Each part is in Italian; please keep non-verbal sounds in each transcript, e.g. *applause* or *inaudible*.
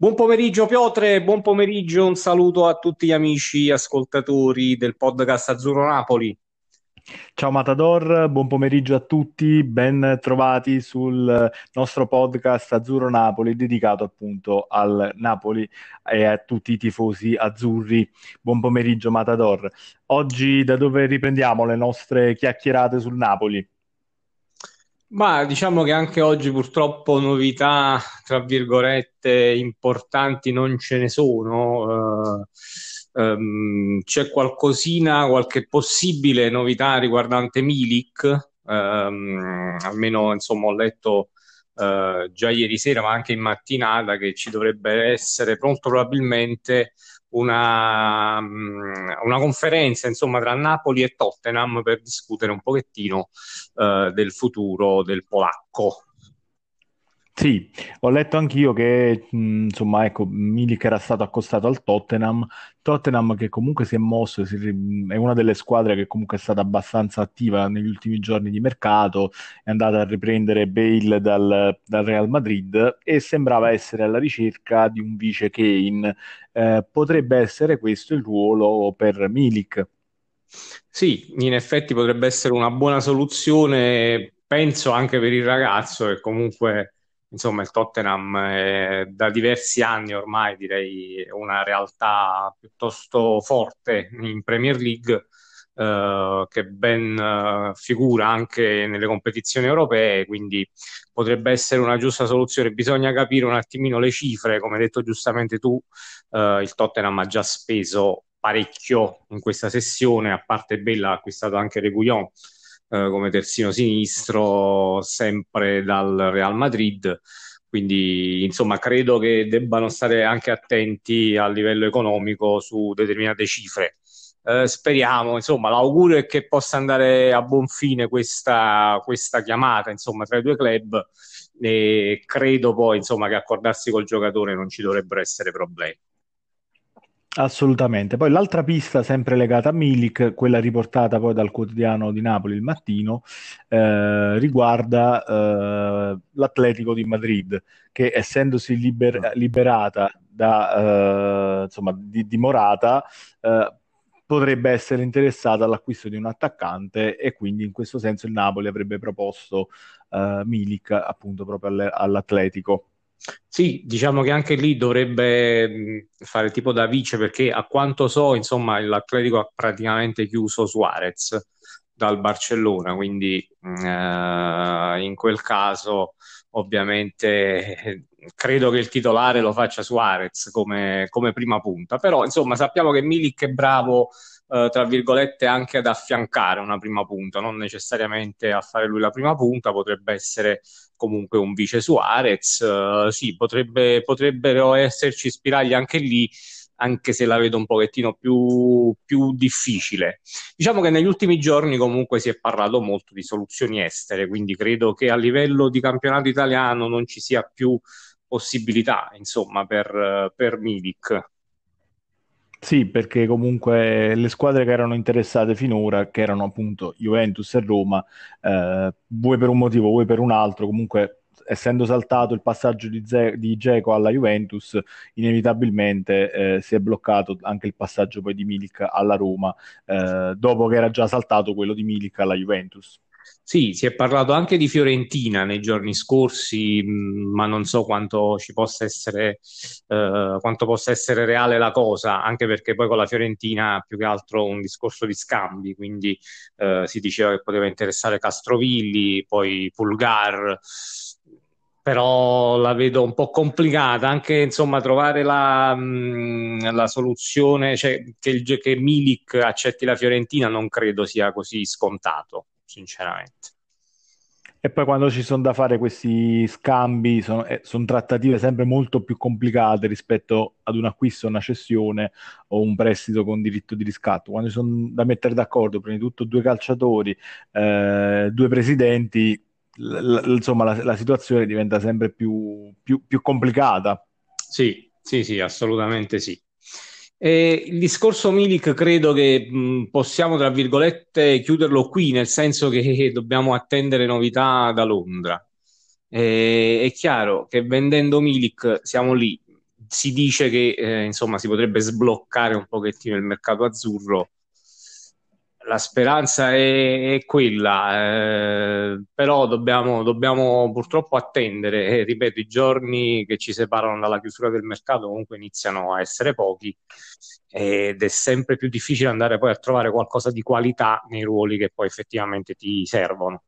Buon pomeriggio Piotre, buon pomeriggio, un saluto a tutti gli amici ascoltatori del podcast Azzurro Napoli. Ciao Matador, buon pomeriggio a tutti, ben trovati sul nostro podcast Azzurro Napoli dedicato appunto al Napoli e a tutti i tifosi azzurri. Buon pomeriggio Matador. Oggi da dove riprendiamo le nostre chiacchierate sul Napoli? Ma diciamo che anche oggi purtroppo novità, tra virgolette, importanti non ce ne sono. Uh, um, c'è qualcosina, qualche possibile novità riguardante Milik. Um, almeno insomma ho letto uh, già ieri sera, ma anche in mattinata, che ci dovrebbe essere pronto probabilmente una, mm, una, conferenza insomma tra Napoli e Tottenham per discutere un pochettino uh, del futuro del polacco. Sì, ho letto anch'io che insomma, ecco, Milik era stato accostato al Tottenham, Tottenham che comunque si è mosso, si, è una delle squadre che comunque è stata abbastanza attiva negli ultimi giorni di mercato, è andata a riprendere Bale dal, dal Real Madrid e sembrava essere alla ricerca di un vice Kane. Eh, potrebbe essere questo il ruolo per Milik. Sì, in effetti potrebbe essere una buona soluzione, penso anche per il ragazzo che comunque insomma il Tottenham è da diversi anni ormai direi una realtà piuttosto forte in Premier League eh, che ben eh, figura anche nelle competizioni europee quindi potrebbe essere una giusta soluzione. Bisogna capire un attimino le cifre come hai detto giustamente tu eh, il Tottenham ha già speso parecchio in questa sessione a parte Bella ha acquistato anche Reguillon eh, come terzino sinistro, sempre dal Real Madrid. Quindi, insomma, credo che debbano stare anche attenti a livello economico su determinate cifre. Eh, speriamo, insomma, l'augurio è che possa andare a buon fine questa, questa chiamata, insomma, tra i due club e credo poi, insomma, che accordarsi col giocatore non ci dovrebbero essere problemi. Assolutamente. Poi l'altra pista, sempre legata a Milik, quella riportata poi dal quotidiano di Napoli il mattino, eh, riguarda eh, l'Atletico di Madrid, che essendosi liber- liberata da, eh, insomma, di, di Morata, eh, potrebbe essere interessata all'acquisto di un attaccante e quindi in questo senso il Napoli avrebbe proposto eh, Milik appunto proprio all- all'Atletico. Sì, diciamo che anche lì dovrebbe fare tipo da vice perché a quanto so, insomma, l'Atletico ha praticamente chiuso Suarez dal Barcellona, quindi eh, in quel caso ovviamente *laughs* credo che il titolare lo faccia Suarez come, come prima punta, però insomma sappiamo che Milik è bravo eh, tra virgolette anche ad affiancare una prima punta, non necessariamente a fare lui la prima punta, potrebbe essere comunque un vice Suarez, uh, sì, potrebbe, potrebbero esserci spiragli anche lì, anche se la vedo un pochettino più, più, difficile. Diciamo che negli ultimi giorni comunque si è parlato molto di soluzioni estere, quindi credo che a livello di campionato italiano non ci sia più possibilità, insomma, per, per Milik. Sì, perché comunque le squadre che erano interessate finora, che erano appunto Juventus e Roma, eh, vuoi per un motivo, vuoi per un altro, comunque essendo saltato il passaggio di, Ze- di Geco alla Juventus, inevitabilmente eh, si è bloccato anche il passaggio poi di Milik alla Roma, eh, dopo che era già saltato quello di Milik alla Juventus. Sì, si è parlato anche di Fiorentina nei giorni scorsi, mm, ma non so quanto ci possa essere, eh, quanto possa essere reale la cosa, anche perché poi con la Fiorentina più che altro un discorso di scambi, quindi eh, si diceva che poteva interessare Castrovilli, poi Pulgar, però la vedo un po' complicata, anche insomma trovare la, mm, la soluzione, cioè che, che Milik accetti la Fiorentina non credo sia così scontato sinceramente. E poi quando ci sono da fare questi scambi, sono, eh, sono, trattative sempre molto più complicate rispetto ad un acquisto, una cessione o un prestito con diritto di riscatto. Quando ci sono da mettere d'accordo, prima di tutto due calciatori, eh, due presidenti, l- l- insomma la, la, situazione diventa sempre più, più, più complicata. Sì, sì, sì, assolutamente sì. Eh, il discorso Milik credo che mh, possiamo, tra virgolette, chiuderlo qui, nel senso che *laughs* dobbiamo attendere novità da Londra. Eh, è chiaro che vendendo Milik siamo lì. si dice che eh, insomma si potrebbe sbloccare un pochettino il mercato azzurro la speranza è, è quella, eh, però dobbiamo, dobbiamo, purtroppo attendere. E, ripeto, i giorni che ci separano dalla chiusura del mercato comunque iniziano a essere pochi ed è sempre più difficile andare poi a trovare qualcosa di qualità nei ruoli che poi effettivamente ti servono.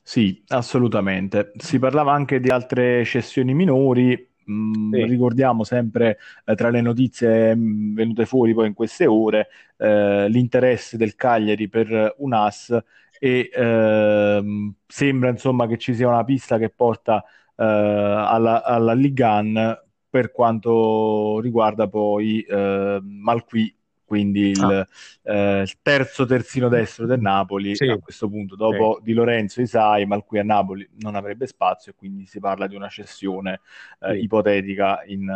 Sì, assolutamente. Si parlava anche di altre cessioni minori, Mm, sì. Ricordiamo sempre eh, tra le notizie mh, mm, venute fuori poi in queste ore eh, l'interesse del Cagliari per un AS e ehm, sembra insomma che ci sia una pista che porta eh, alla, alla Ligan per quanto riguarda poi eh, Malqui quindi il, ah. eh, il, terzo terzino destro del Napoli sì. a questo punto, dopo sì. Di Lorenzo Isai, ma qui a Napoli non avrebbe spazio e quindi si parla di una cessione eh, sì. ipotetica in,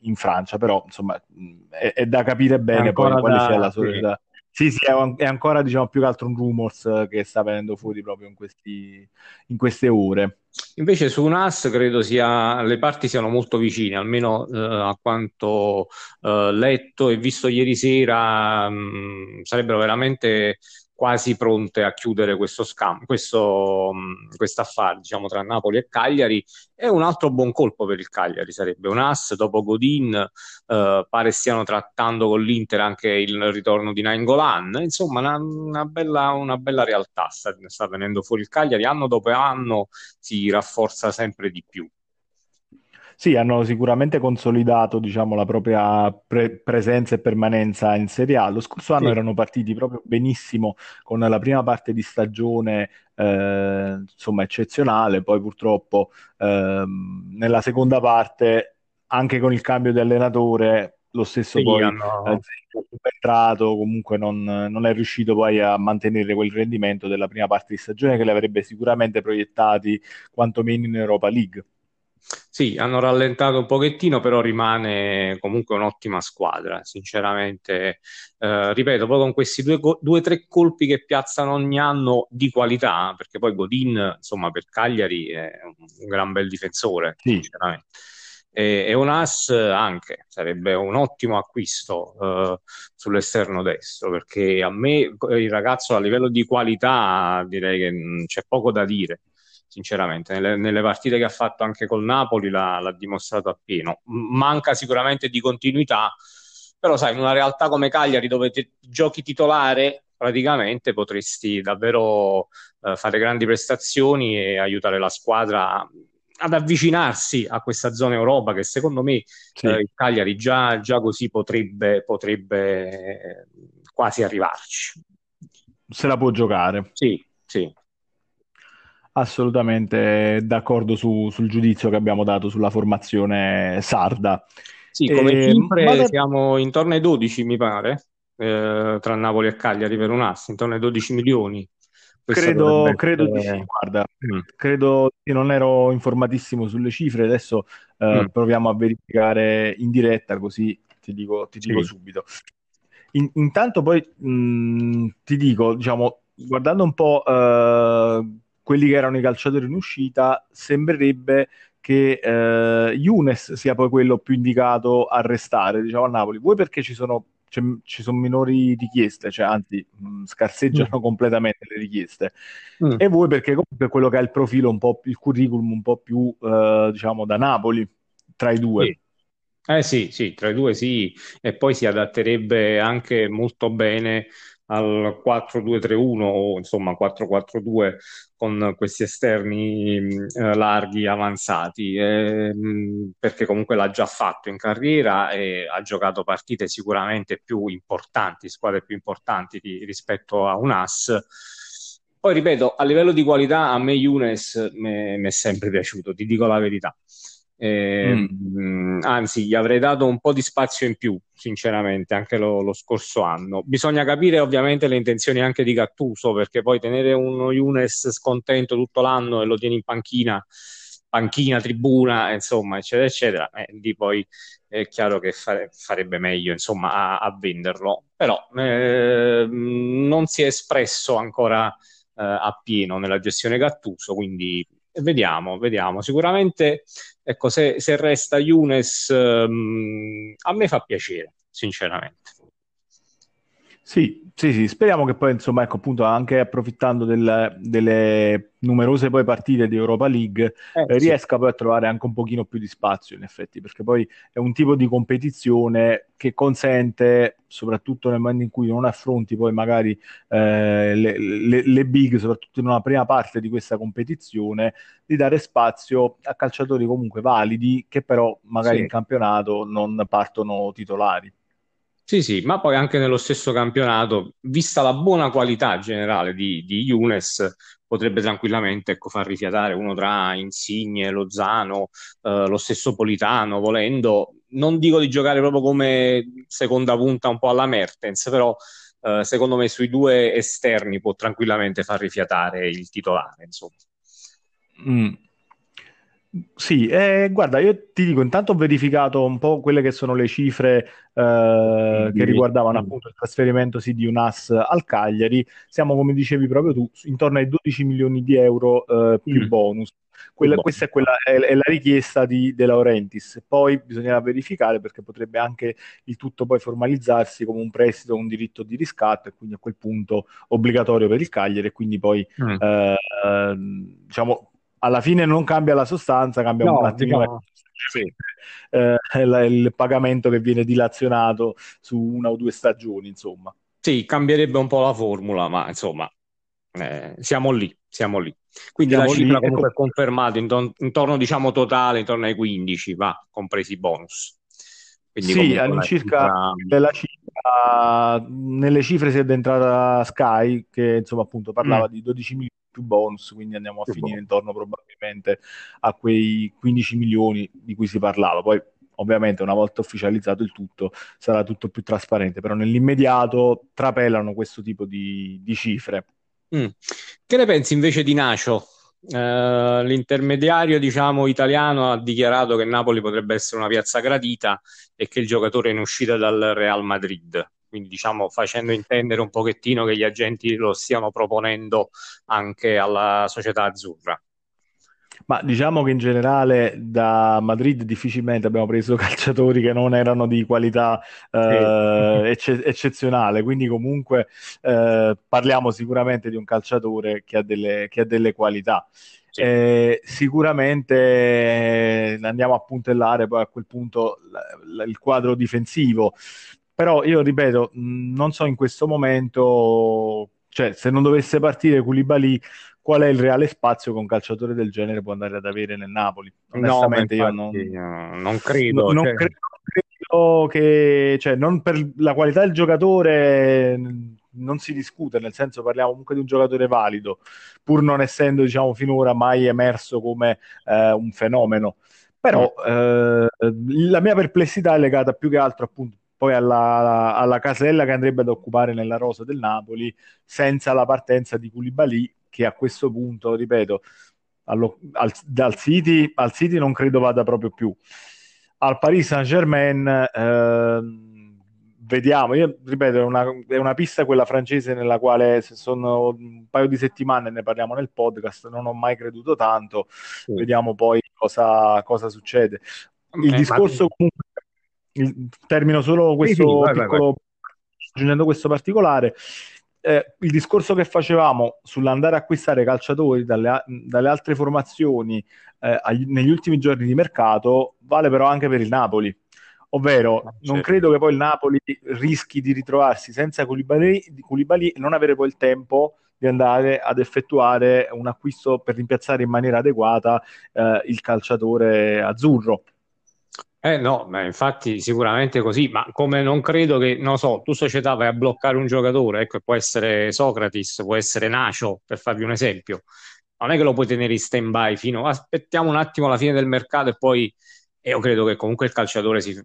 in, Francia, però insomma è, è da capire bene poi da... quale sia la sua... Sì, sì, è, ancora diciamo più che altro un rumors che sta venendo fuori proprio in, questi, in queste ore. Invece su NAS credo sia, le parti siano molto vicine, almeno eh, a quanto eh, letto e visto ieri sera, mh, sarebbero veramente quasi pronte a chiudere questo scambio, questo affare diciamo, tra Napoli e Cagliari. E un altro buon colpo per il Cagliari sarebbe un ass dopo Godin, eh, pare stiano trattando con l'Inter anche il ritorno di Nainggolan. Insomma, una, una, bella, una bella realtà sta, sta venendo fuori il Cagliari, anno dopo anno si rafforza sempre di più. Sì, hanno sicuramente consolidato diciamo, la propria pre- presenza e permanenza in Serie A. Lo scorso anno sì. erano partiti proprio benissimo con la prima parte di stagione eh, insomma eccezionale, poi purtroppo eh, nella seconda parte anche con il cambio di allenatore lo stesso sì, poi hanno... eh, subentrato, comunque non, non, è riuscito poi a mantenere quel rendimento della prima parte di stagione che li avrebbe sicuramente proiettati quantomeno in Europa League. Sì, hanno rallentato un pochettino, però rimane comunque un'ottima squadra, sinceramente. Eh, ripeto, poi con questi due, due, tre colpi che piazzano ogni anno di qualità, perché poi Godin, insomma, per Cagliari è un gran bel difensore, sì. sinceramente. E, e, un As anche, sarebbe un ottimo acquisto eh, sull'esterno destro, perché a me il ragazzo a livello di qualità direi che c'è poco da dire sinceramente. Nelle, nelle, partite che ha fatto anche col Napoli l'ha, l'ha dimostrato appieno. Manca sicuramente di continuità, però sai, in una realtà come Cagliari dove te, giochi titolare praticamente potresti davvero eh, fare grandi prestazioni e aiutare la squadra ad avvicinarsi a questa zona Europa che secondo me sì. eh, il Cagliari già, già così potrebbe, potrebbe eh, quasi arrivarci. Se la può giocare. Sì, sì assolutamente d'accordo su, sul giudizio che abbiamo dato sulla formazione sarda. Sì, come e, sempre ma... siamo intorno ai 12, mi pare, eh, tra Napoli e Cagliari per un ass, intorno ai 12 milioni. credo, credo di sì, guarda, mm. credo che non ero informatissimo sulle cifre, adesso eh, mm. proviamo a verificare in diretta così ti dico, ti dico sì. subito. In, intanto poi mh, mm, ti dico, diciamo, guardando un po' eh, quelli che erano i calciatori in uscita, sembrerebbe che eh, Younes sia poi quello più indicato a restare, diciamo, a Napoli. Vuoi perché ci sono, ci sono minori richieste, cioè anzi mh, scarseggiano mm. completamente le richieste, mm. e voi perché comunque quello che ha il profilo un po', il curriculum un po' più, eh, diciamo, da Napoli, tra i due. Sì. Eh sì, sì, tra i due sì, e poi si adatterebbe anche molto bene al 4-2-3-1 o insomma 4-4-2 con questi esterni eh, larghi avanzati eh, perché comunque l'ha già fatto in carriera e ha giocato partite sicuramente più importanti, squadre più importanti di, rispetto a un AS. Poi ripeto, a livello di qualità a me Younes mi è sempre piaciuto, ti dico la verità. Eh, mm. Anzi, gli avrei dato un po' di spazio in più, sinceramente, anche lo, lo, scorso anno. Bisogna capire ovviamente le intenzioni anche di Gattuso, perché poi tenere uno Younes scontento tutto l'anno e lo tieni in panchina, panchina, tribuna, insomma, eccetera, eccetera, eh, di poi è chiaro che fare, farebbe meglio, insomma, a, a venderlo. Però eh, non si è espresso ancora eh, appieno nella gestione Gattuso, quindi vediamo, vediamo. Sicuramente, ecco, se, se resta Younes, um, a me fa piacere, sinceramente. Sì, sì, sì, speriamo che poi, insomma, ecco, appunto, anche approfittando del, delle numerose poi partite di Europa League, eh, eh, riesca poi a trovare anche un pochino più di spazio, in effetti, perché poi è un tipo di competizione che consente, soprattutto nel momento in cui non affronti poi magari eh, le, le, le big, soprattutto in una prima parte di questa competizione, di dare spazio a calciatori comunque validi che però magari sì. in campionato non partono titolari. Sì, sì, ma poi anche nello stesso campionato, vista la buona qualità generale di, di Younes, potrebbe tranquillamente ecco, far rifiatare uno tra Insigne, Lozano, eh, lo stesso Politano, volendo. Non dico di giocare proprio come seconda punta un po' alla Mertens, però eh, secondo me sui due esterni può tranquillamente far rifiatare il titolare, insomma. Mm, sì, eh, guarda, io ti dico, intanto ho verificato un po' quelle che sono le cifre eh, che riguardavano appunto il trasferimento sì, di un AS al Cagliari. Siamo, come dicevi proprio tu, intorno ai 12 milioni di euro eh, più mm. bonus. Quella, questa è, quella, è, è, la richiesta di De Laurentiis. Poi bisognerà verificare perché potrebbe anche il tutto poi formalizzarsi come un prestito, un diritto di riscatto e quindi a quel punto obbligatorio per il Cagliari e quindi poi mm. eh, diciamo alla fine non cambia la sostanza, cambia no, un attimo diciamo, sì. eh, il pagamento che viene dilazionato su una o due stagioni, insomma. Sì, cambierebbe un po' la formula, ma insomma, eh, siamo lì, siamo lì. Quindi siamo la cifra lì, comunque ecco. è confermata intorno, intorno, diciamo, totale, intorno ai 15, va, compresi i bonus. Quindi sì, all'incirca cifra... cifra, nelle cifre si è addentrata Sky, che insomma appunto parlava mm. di 12 milioni più bonus, quindi andiamo a più finire bonus. intorno probabilmente a quei 15 milioni di cui si parlava. Poi ovviamente una volta ufficializzato il tutto sarà tutto più trasparente, però nell'immediato trapelano questo tipo di, di cifre. Mm. Che ne pensi invece di Nacio? Uh, l'intermediario diciamo italiano ha dichiarato che Napoli potrebbe essere una piazza gradita e che il giocatore è in uscita dal Real Madrid quindi diciamo facendo intendere un pochettino che gli agenti lo stiano proponendo anche alla società azzurra. Ma diciamo che in generale da Madrid difficilmente abbiamo preso *laughs* calciatori che non erano di qualità eh, sì. *laughs* ecce- eccezionale, quindi comunque eh, parliamo sicuramente di un calciatore che ha delle, che ha delle qualità. Sì. Eh, sicuramente eh, andiamo a puntellare poi a quel punto l- l- il quadro difensivo. Però io ripeto, non so in questo momento, cioè se non dovesse partire Koulibaly, qual è il reale spazio che un calciatore del genere può andare ad avere nel Napoli? Onestamente no, infatti, io non, non credo. Non, cioè... credo, che, cioè, non per la qualità del giocatore non si discute, nel senso parliamo comunque di un giocatore valido, pur non essendo diciamo finora mai emerso come eh, un fenomeno. Però eh, la mia perplessità è legata più che altro appunto poi alla, alla, casella che andrebbe ad occupare nella rosa del Napoli senza la partenza di Koulibaly che a questo punto, ripeto, allo, al, dal City, al City non credo vada proprio più. Al Paris Saint-Germain eh, vediamo, io ripeto, è una, è una, pista quella francese nella quale se sono un paio di settimane ne parliamo nel podcast, non ho mai creduto tanto, sì. vediamo poi cosa, cosa succede. Il eh, discorso ma... comunque termino solo questo sì, sì, vai, piccolo, vai, vai. aggiungendo questo particolare. Eh, il discorso che facevamo sull'andare a acquistare calciatori dalle, dalle altre formazioni eh, agli, negli ultimi giorni di mercato vale però anche per il Napoli. Ovvero, ah, certo. non credo che poi il Napoli rischi di ritrovarsi senza Koulibaly, Koulibaly e non avere poi il tempo di andare ad effettuare un acquisto per rimpiazzare in maniera adeguata eh, il calciatore azzurro. Eh no, beh, infatti sicuramente così, ma come non credo che, non so, tu società vai a bloccare un giocatore, ecco, può essere Socrates, può essere Nacio, per farvi un esempio, non è che lo puoi tenere in stand-by fino, aspettiamo un attimo la fine del mercato e poi, io credo che comunque il calciatore si,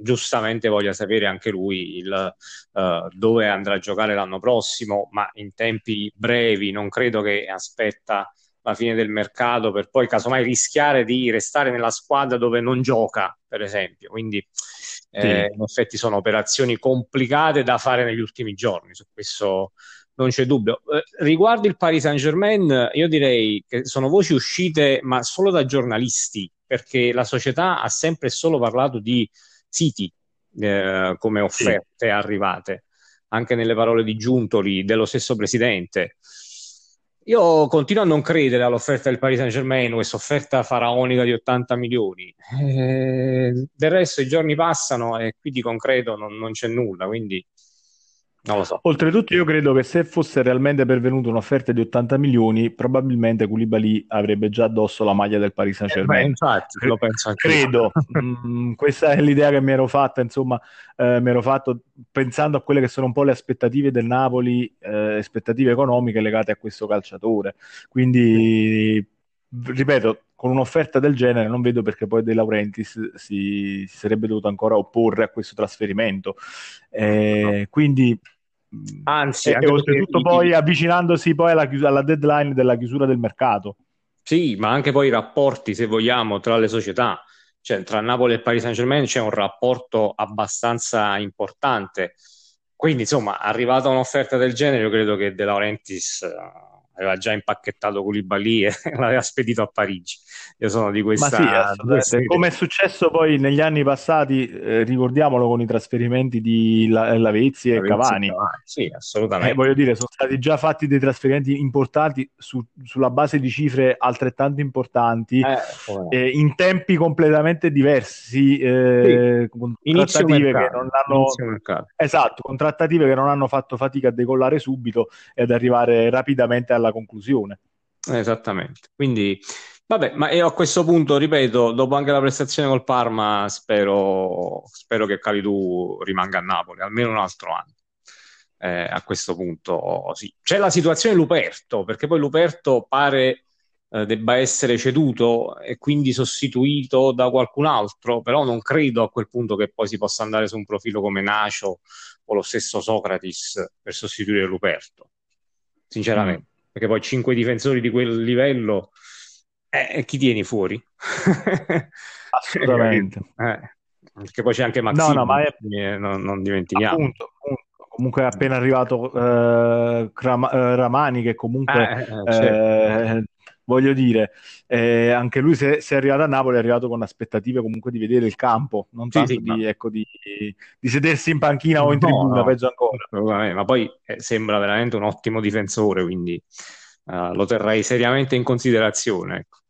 giustamente voglia sapere anche lui il, uh, dove andrà a giocare l'anno prossimo, ma in tempi brevi non credo che aspetta la fine del mercato per poi casomai rischiare di restare nella squadra dove non gioca, per esempio. Quindi eh, sì. in effetti sono operazioni complicate da fare negli ultimi giorni, su questo non c'è dubbio. Eh, riguardo il Paris Saint Germain, io direi che sono voci uscite, ma solo da giornalisti, perché la società ha sempre solo parlato di City eh, come offerte sì. arrivate, anche nelle parole di Giuntoli, dello stesso presidente. Io continuo a non credere all'offerta del Paris Saint Germain, questa offerta faraonica di 80 milioni. Eh, del resto i giorni passano e qui di concreto non, non c'è nulla, quindi non lo so. Oltretutto, io credo che se fosse realmente pervenuta un'offerta di 80 milioni, probabilmente Koulibaly avrebbe già addosso la maglia del Paris Saint Germain. Eh, infatti, lo penso anche Credo. *laughs* mm, questa è l'idea che mi ero fatta, insomma, eh, mi ero fatto pensando a quelle che sono un po' le aspettative del Napoli, eh, aspettative economiche legate a questo calciatore. Quindi, ripeto, con un'offerta del genere non vedo perché poi De Laurentiis si, si sarebbe dovuto ancora opporre a questo trasferimento. Eh, quindi Anzi, e, oltretutto perché... poi avvicinandosi poi alla, chius- alla, deadline della chiusura del mercato. Sì, ma anche poi i rapporti, se vogliamo, tra le società, cioè tra Napoli e Paris Saint Germain c'è un rapporto abbastanza importante. Quindi, insomma, arrivata un'offerta del genere, io credo che De Laurentiis aveva già impacchettato Koulibaly e *laughs* l'aveva spedito a Parigi. Io sono di questa... Ma sì, come è successo poi negli anni passati, eh, ricordiamolo con i trasferimenti di La- Lavezzi e Lavezzi Cavani. Cavani. Sì, assolutamente. Eh, voglio dire, sono stati già fatti dei trasferimenti importanti su- sulla base di cifre altrettanto importanti, eh, in tempi completamente diversi, eh, sì. con trattative che non hanno... Esatto, con trattative che non hanno fatto fatica a decollare subito e ad arrivare rapidamente alla conclusione. Esattamente. Quindi, vabbè, ma io a questo punto, ripeto, dopo anche la prestazione col Parma, spero, spero che Calidou rimanga a Napoli almeno un altro anno. Eh, a questo punto, sì. C'è la situazione Luperto, perché poi Luperto pare eh, debba essere ceduto e quindi sostituito da qualcun altro, però non credo a quel punto che poi si possa andare su un profilo come Nacio o lo stesso Socrates per sostituire Luperto, sinceramente. Perché poi cinque difensori di quel livello, eh, chi tieni fuori? *laughs* Assolutamente. eh, perché poi c'è anche Mazzini, no, no, ma è... Eh, non, non dimentichiamo. Appunto, appunto. Comunque è appena arrivato eh, Ram- eh, Ramani che comunque eh, eh certo voglio dire, eh, anche lui se, se, è arrivato a Napoli è arrivato con aspettative comunque di vedere il campo, non sì, tanto sì, di, ma... ecco, di, di, sedersi in panchina o in no, tribuna, no, peggio ancora. Ma poi eh, sembra veramente un ottimo difensore, quindi uh, lo terrei seriamente in considerazione. Ecco.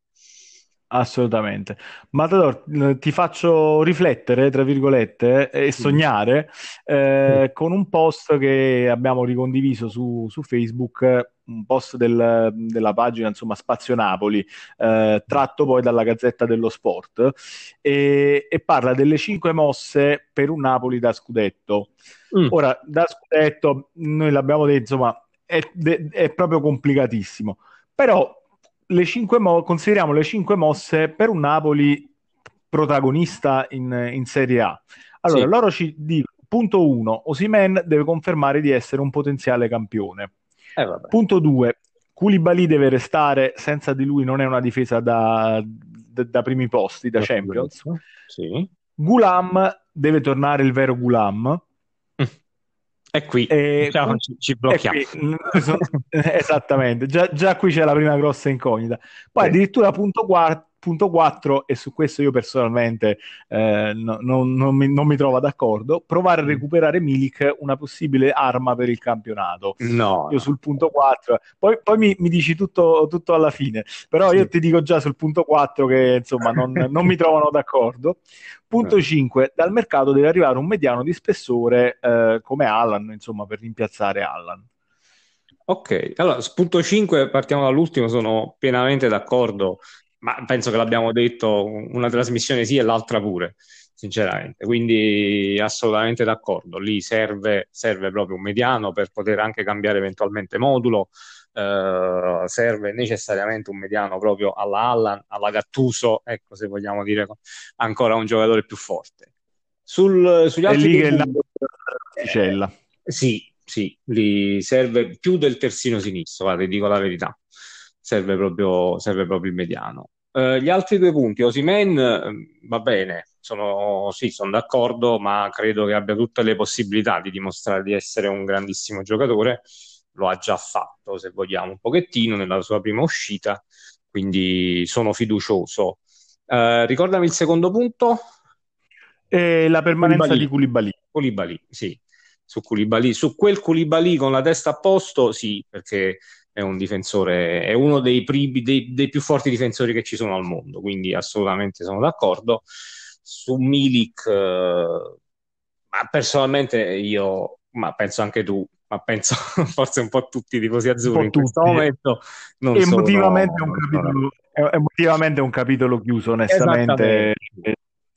Assolutamente. Matador, ti faccio riflettere, tra virgolette, e sognare eh, con un post che abbiamo ricondiviso su, su Facebook, un post del, della pagina, insomma, Spazio Napoli, eh, tratto poi dalla Gazzetta dello Sport, e, e, parla delle cinque mosse per un Napoli da scudetto. Mm. Ora, da scudetto, noi l'abbiamo detto, insomma, è, è proprio complicatissimo, però le cinque mo- consideriamo le cinque mosse per un Napoli protagonista in, in Serie A. Allora, sì. loro ci dicono, punto uno, Osimen deve confermare di essere un potenziale campione. Eh, punto due, Koulibaly deve restare, senza di lui non è una difesa da, da, da primi posti, da Champions. Sì. Gulam deve tornare il vero Gulam. È qui, e, diciamo, ci, ci blocchiamo. Qui, *laughs* esattamente, già, già, qui c'è la prima grossa incognita. Poi sì. addirittura punto quarto punto 4, e su questo io personalmente eh, no, non, non, mi, non, mi, trovo d'accordo, provare a mm. recuperare Milik una possibile arma per il campionato. No. Io sul punto 4, poi, poi mi, mi, dici tutto, tutto, alla fine, però sì. io ti dico già sul punto 4 che insomma non, *laughs* non mi trovano d'accordo. Punto 5, eh. dal mercato deve arrivare un mediano di spessore eh, come Allan, insomma, per rimpiazzare Allan. Ok, allora, punto 5, partiamo dall'ultimo, sono pienamente d'accordo ma penso che l'abbiamo detto, una trasmissione sì e l'altra pure, sinceramente. Quindi assolutamente d'accordo. Lì serve, serve proprio un mediano per poter anche cambiare eventualmente modulo. Uh, serve necessariamente un mediano proprio alla Allan, alla Gattuso, ecco se vogliamo dire ancora un giocatore più forte. Sul, sugli altri lì che è la Sì, sì, lì serve più del terzino sinistro, guarda, dico la verità serve proprio, serve proprio il mediano. Uh, gli altri due punti, Osimen uh, va bene, sono, sì, sono d'accordo, ma credo che abbia tutte le possibilità di dimostrare di essere un grandissimo giocatore. lo ha già fatto, se vogliamo, un pochettino nella sua prima uscita, quindi sono fiducioso. Uh, ricordami il secondo punto. E la permanenza Koulibaly. di Koulibaly. Koulibaly, sì. Su, Koulibaly. su quel Koulibaly con la testa a posto, sì, perché è un difensore, è uno dei, primi, dei, dei, più forti difensori che ci sono al mondo, quindi assolutamente sono d'accordo. Su Milik, eh, ma personalmente io, ma penso anche tu, ma penso *laughs* forse un po' tutti i tifosi azzurri in questo momento. Non emotivamente, sono, un capitolo, emotivamente è un capitolo chiuso, onestamente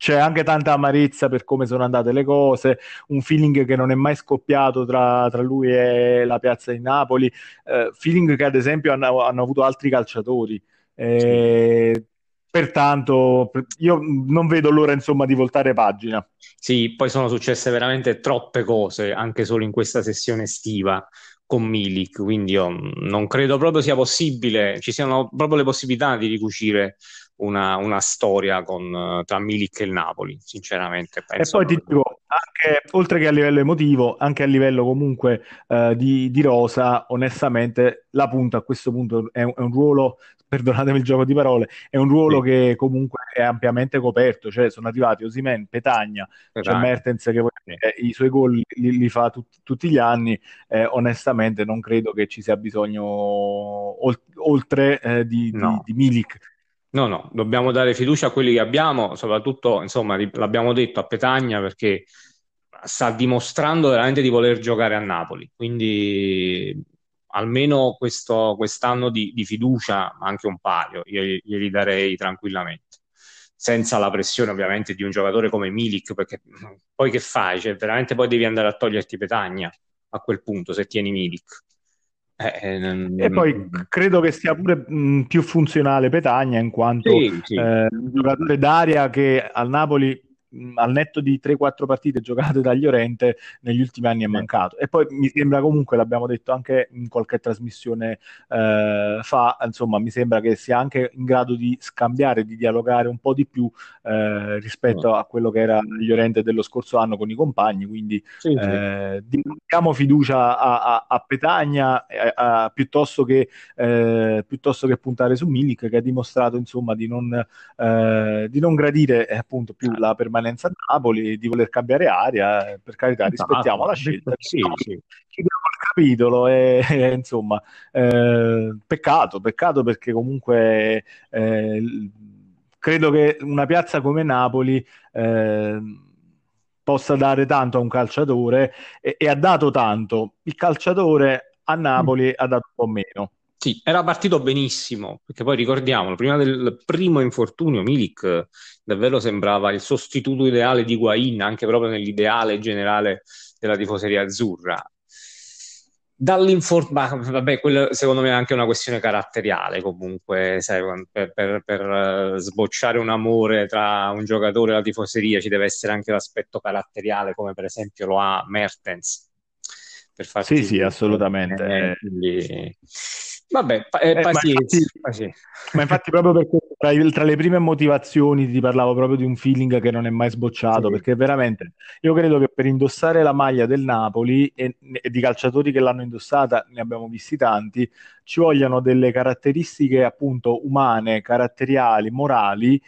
c'è anche tanta amarezza per come sono andate le cose, un feeling che non è mai scoppiato tra, tra lui e la piazza di Napoli, eh, feeling che ad esempio hanno, hanno avuto altri calciatori. Eh. Pertanto io non vedo l'ora insomma di voltare pagina. Sì, poi sono successe veramente troppe cose anche solo in questa sessione estiva con Milik, quindi io non credo proprio sia possibile, ci siano proprio le possibilità di ricucire una, una storia con, tra Milik e il Napoli, sinceramente. e poi ti dico, anche, oltre che a livello emotivo, anche a livello comunque eh, di, di, rosa, onestamente la punta a questo punto è un, è un ruolo perdonatemi il gioco di parole, è un ruolo sì. che comunque è ampiamente coperto, cioè sono arrivati Osimen, Petagna, c'è cioè Mertens che eh, i suoi gol li, li fa tut, tutti gli anni, eh, onestamente non credo che ci sia bisogno oltre eh, di, no. di, di Milik No, no, dobbiamo dare fiducia a quelli che abbiamo, soprattutto, insomma, l'abbiamo detto a Petagna perché sta dimostrando veramente di voler giocare a Napoli, quindi almeno questo, quest'anno di, di, fiducia, anche un paio, io glieli darei tranquillamente, senza la pressione ovviamente di un giocatore come Milik, perché poi che fai? Cioè, veramente poi devi andare a toglierti Petagna a quel punto se tieni Milik. Eh, eh e poi credo che sia pure mh, più funzionale Petagna in quanto sì, sì. Eh, un giocatore d'aria che al Napoli al netto di 3-4 partite giocate da Llorente negli ultimi anni è mancato. E poi mi sembra comunque, l'abbiamo detto anche in qualche trasmissione eh, fa, insomma, mi sembra che sia anche in grado di scambiare, di dialogare un po' di più eh, rispetto a quello che era Llorente dello scorso anno con i compagni. Quindi sì, eh, diamo fiducia a, a, a Petagna eh, a, piuttosto, che, eh, piuttosto che puntare su Milik, che ha dimostrato insomma di non, eh, di non gradire appunto più la permanenza permanenza a Napoli, di voler cambiare aria, per carità, esatto. rispettiamo no, la scelta. Sì, sì. Chiudiamo il capitolo e, *laughs* e insomma, eh, peccato, peccato perché comunque eh, credo che una piazza come Napoli eh, possa dare tanto a un calciatore e, e, ha dato tanto. Il calciatore a Napoli mm. ha dato un po' meno. Sì, era partito benissimo, perché poi ricordiamolo, prima del primo infortunio Milik davvero sembrava il sostituto ideale di Guain, anche proprio nell'ideale generale della tifoseria azzurra. Dall'infortunio, vabbè, quello secondo me è anche una questione caratteriale comunque, sai, per, per, per, eh, sbocciare un amore tra un giocatore e la tifoseria ci deve essere anche l'aspetto caratteriale, come per esempio lo ha Mertens. Per farti sì, sì, assolutamente. Eh, quindi Vabbè, pa- eh, pazienza, eh, ma, infatti, *laughs* ma, infatti, proprio perché tra, tra, le prime motivazioni ti parlavo proprio di un feeling che non è mai sbocciato, sì. perché veramente io credo che per indossare la maglia del Napoli e, e, di calciatori che l'hanno indossata, ne abbiamo visti tanti, ci vogliano delle caratteristiche appunto umane, caratteriali, morali,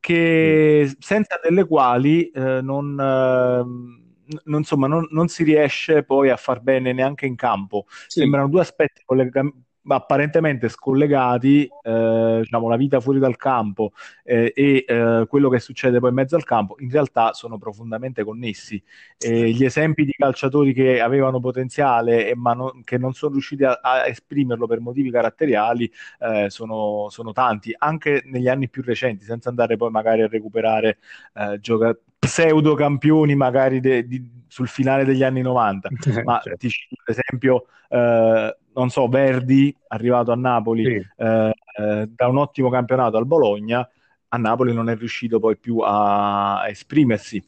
che senza delle quali eh, non... Eh, non, insomma, non, non, si riesce poi a far bene neanche in campo. Sì. Sembrano due aspetti collega- apparentemente scollegati, eh, diciamo, la vita fuori dal campo eh, e eh, quello che succede poi in mezzo al campo, in realtà sono profondamente connessi. gli esempi di calciatori che avevano potenziale ma non, che non sono riusciti a, a, esprimerlo per motivi caratteriali eh, sono, sono, tanti, anche negli anni più recenti, senza andare poi magari a recuperare eh, giocatori pseudo campioni magari de, di, sul finale degli anni 90, *laughs* ma certo. ti cito per esempio eh, non so, Verdi, arrivato a Napoli sì. eh, eh, da un ottimo campionato al Bologna, a Napoli non è riuscito poi più a, esprimersi.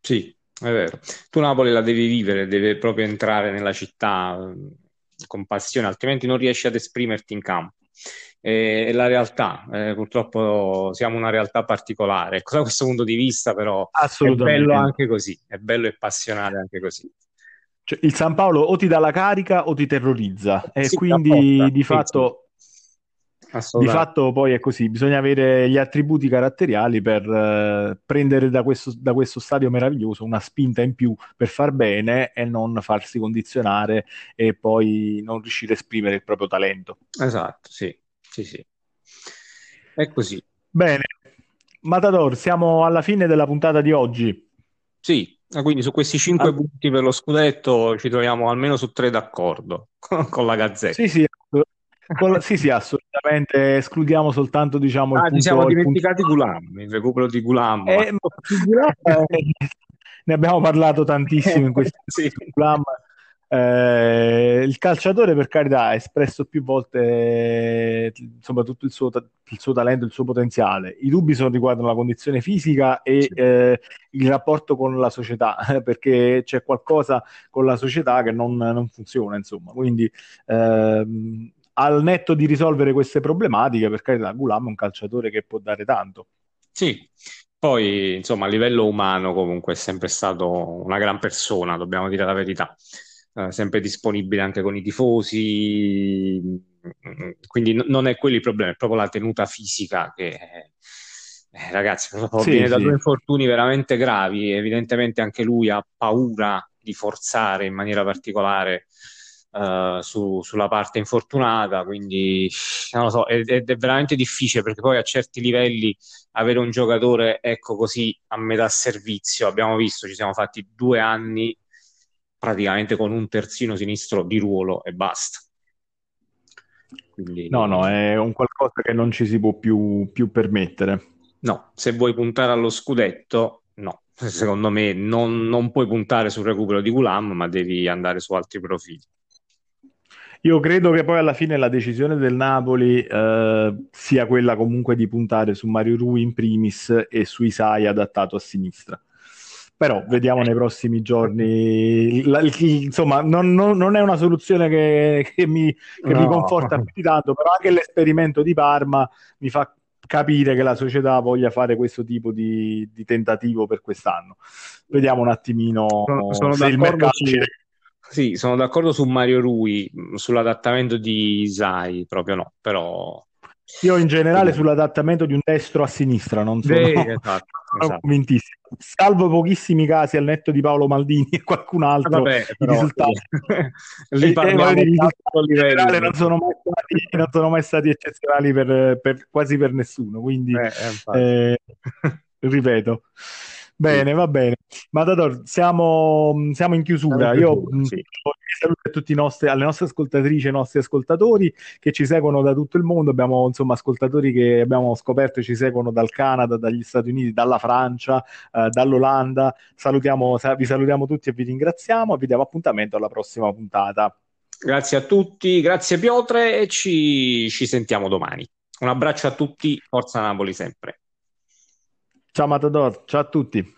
Sì, è vero. Tu Napoli la devi vivere, deve proprio entrare nella città eh, con passione, altrimenti non riesci ad esprimerti in campo. È la realtà, eh, purtroppo siamo una realtà particolare. *laughs* Da questo punto di vista, però, è bello anche così, è bello e passionale anche così. Cioè, il San Paolo o ti dà la carica o ti terrorizza e Sì, quindi di fatto Di fatto poi è così, bisogna avere gli attributi caratteriali per eh, prendere da questo, da questo stadio meraviglioso una spinta in più per far bene e non farsi condizionare e poi non riuscire a esprimere il proprio talento. Esatto, sì, sì, sì. È così. Bene, Matador, siamo alla fine della puntata di oggi. Sì, e quindi su questi cinque Al- punti per lo scudetto ci troviamo almeno su tre d'accordo *laughs* con la Gazzetta. Sì, sì, con- sì, sì, assolutamente. Escludiamo soltanto, diciamo, il Ah, ci siamo punto, il punto dimenticati Gulam, il recupero di Gulam. Eh, ma *laughs* ne abbiamo parlato tantissimo in *laughs* questi Sì. Gulam. Eh, il calciatore, per carità, ha espresso più volte insomma, tutto il suo, il suo talento, il suo potenziale. I dubbi sono riguardano la condizione fisica e Sì. eh, il rapporto con la società, *laughs* perché c'è qualcosa con la società che non, non funziona, insomma. Quindi, ehm, al netto di risolvere queste problematiche, per carità, Gulam è un calciatore che può dare tanto. Sì, poi insomma a livello umano comunque è sempre stato una gran persona, dobbiamo dire la verità, Eh, sempre disponibile anche con i tifosi, quindi n- non è quello il problema, è proprio la tenuta fisica che, eh, ragazzi, proprio *laughs* Sì, viene da sì. due infortuni veramente gravi, evidentemente anche lui ha paura di forzare in maniera particolare eh, su- sulla parte infortunata, quindi non lo so, ed ed è veramente difficile perché poi a certi livelli avere un giocatore, ecco così, a metà servizio. Abbiamo visto, ci siamo fatti due anni praticamente con un terzino sinistro di ruolo e basta. Quindi, No, no, è un qualcosa che non ci si può più, più permettere. no, se vuoi puntare allo scudetto, no. Secondo me non, non puoi puntare sul recupero di Gulam, ma devi andare su altri profili. Io credo che poi alla fine la decisione del Napoli eh, sia quella comunque di puntare su Mario Rui in primis e su Isai adattato a sinistra. Però vediamo nei prossimi giorni. La- il- insomma, non, non- non è una soluzione che, che mi, che mi No. conforta più di tanto, però anche l'esperimento di Parma mi fa capire che la società voglia fare questo tipo di, di tentativo per quest'anno. Vediamo un attimino Sono, sono se il d'accordo mercato ci sì, sono d'accordo su Mario Rui, mh, sull'adattamento di Isai, proprio no, però... Io in generale sull'adattamento di un destro a sinistra non sono, non *laughs* esatto, esatto. convintissimo. Salvo pochissimi casi al netto di Paolo Maldini e qualcun altro, Vabbè, i però, risultati, *laughs* lì parliamo di risultati non sono mai stati, non sono mai stati eccezionali per, per- quasi per nessuno. Quindi, Eh, eh, eh, ripeto, bene, va bene. Matador, siamo, siamo in chiusura. Siamo Io chiusura, mh, sì. saluto a tutti i nostri, alle nostre ascoltatrici e ai nostri ascoltatori che ci seguono da tutto il mondo. Abbiamo insomma ascoltatori che abbiamo scoperto ci seguono dal Canada, dagli Stati Uniti, dalla Francia, eh, dall'Olanda. Salutiamo, sa- vi salutiamo tutti e vi ringraziamo e vi diamo appuntamento alla prossima puntata. Grazie a tutti, grazie Piotre e ci, ci sentiamo domani. Un abbraccio a tutti, Forza Napoli sempre. Ciao Matador, ciao a tutti.